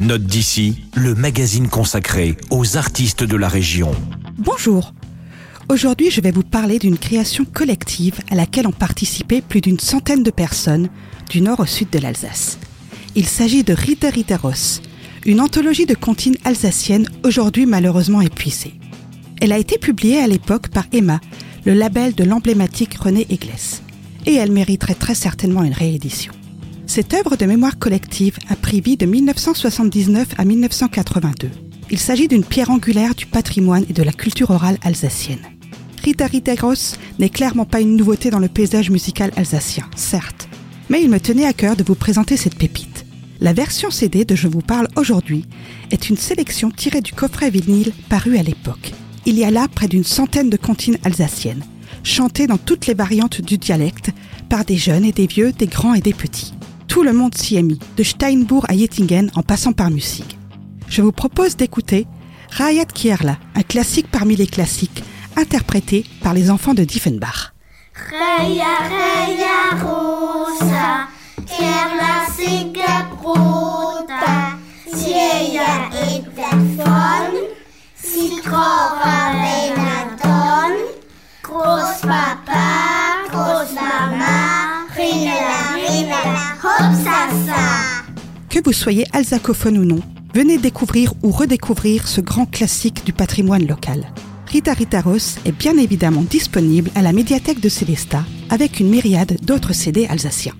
Note d'ici, le magazine consacré aux artistes de la région. Bonjour. Aujourd'hui, je vais vous parler d'une création collective à laquelle ont participé plus d'une centaine de personnes du nord au sud de l'Alsace. Il s'agit de Ritter une anthologie de comptines alsaciennes aujourd'hui malheureusement épuisée. Elle a été publiée à l'époque par Emma, le label de l'emblématique René Eglès, et elle mériterait très certainement une réédition. Cette œuvre de mémoire collective a pris vie de 1979 à 1982. Il s'agit d'une pierre angulaire du patrimoine et de la culture orale alsacienne. Rita Ritteros n'est clairement pas une nouveauté dans le paysage musical alsacien, certes, mais il me tenait à cœur de vous présenter cette pépite. La version CD de Je vous parle aujourd'hui est une sélection tirée du coffret vinyle paru à l'époque. Il y a là près d'une centaine de comptines alsaciennes, chantées dans toutes les variantes du dialecte, par des jeunes et des vieux, des grands et des petits. Tout le monde s'y est mis, de Steinbourg à Jettingen en passant par Mussig. Je vous propose d'écouter Rayat Kierla, un classique parmi les classiques, interprété par les enfants de Hopsasa. Que vous soyez alsacophone ou non, venez découvrir ou redécouvrir ce grand classique du patrimoine local. Rita Ritaros est bien évidemment disponible à la médiathèque de Célestat avec une myriade d'autres CD alsaciens.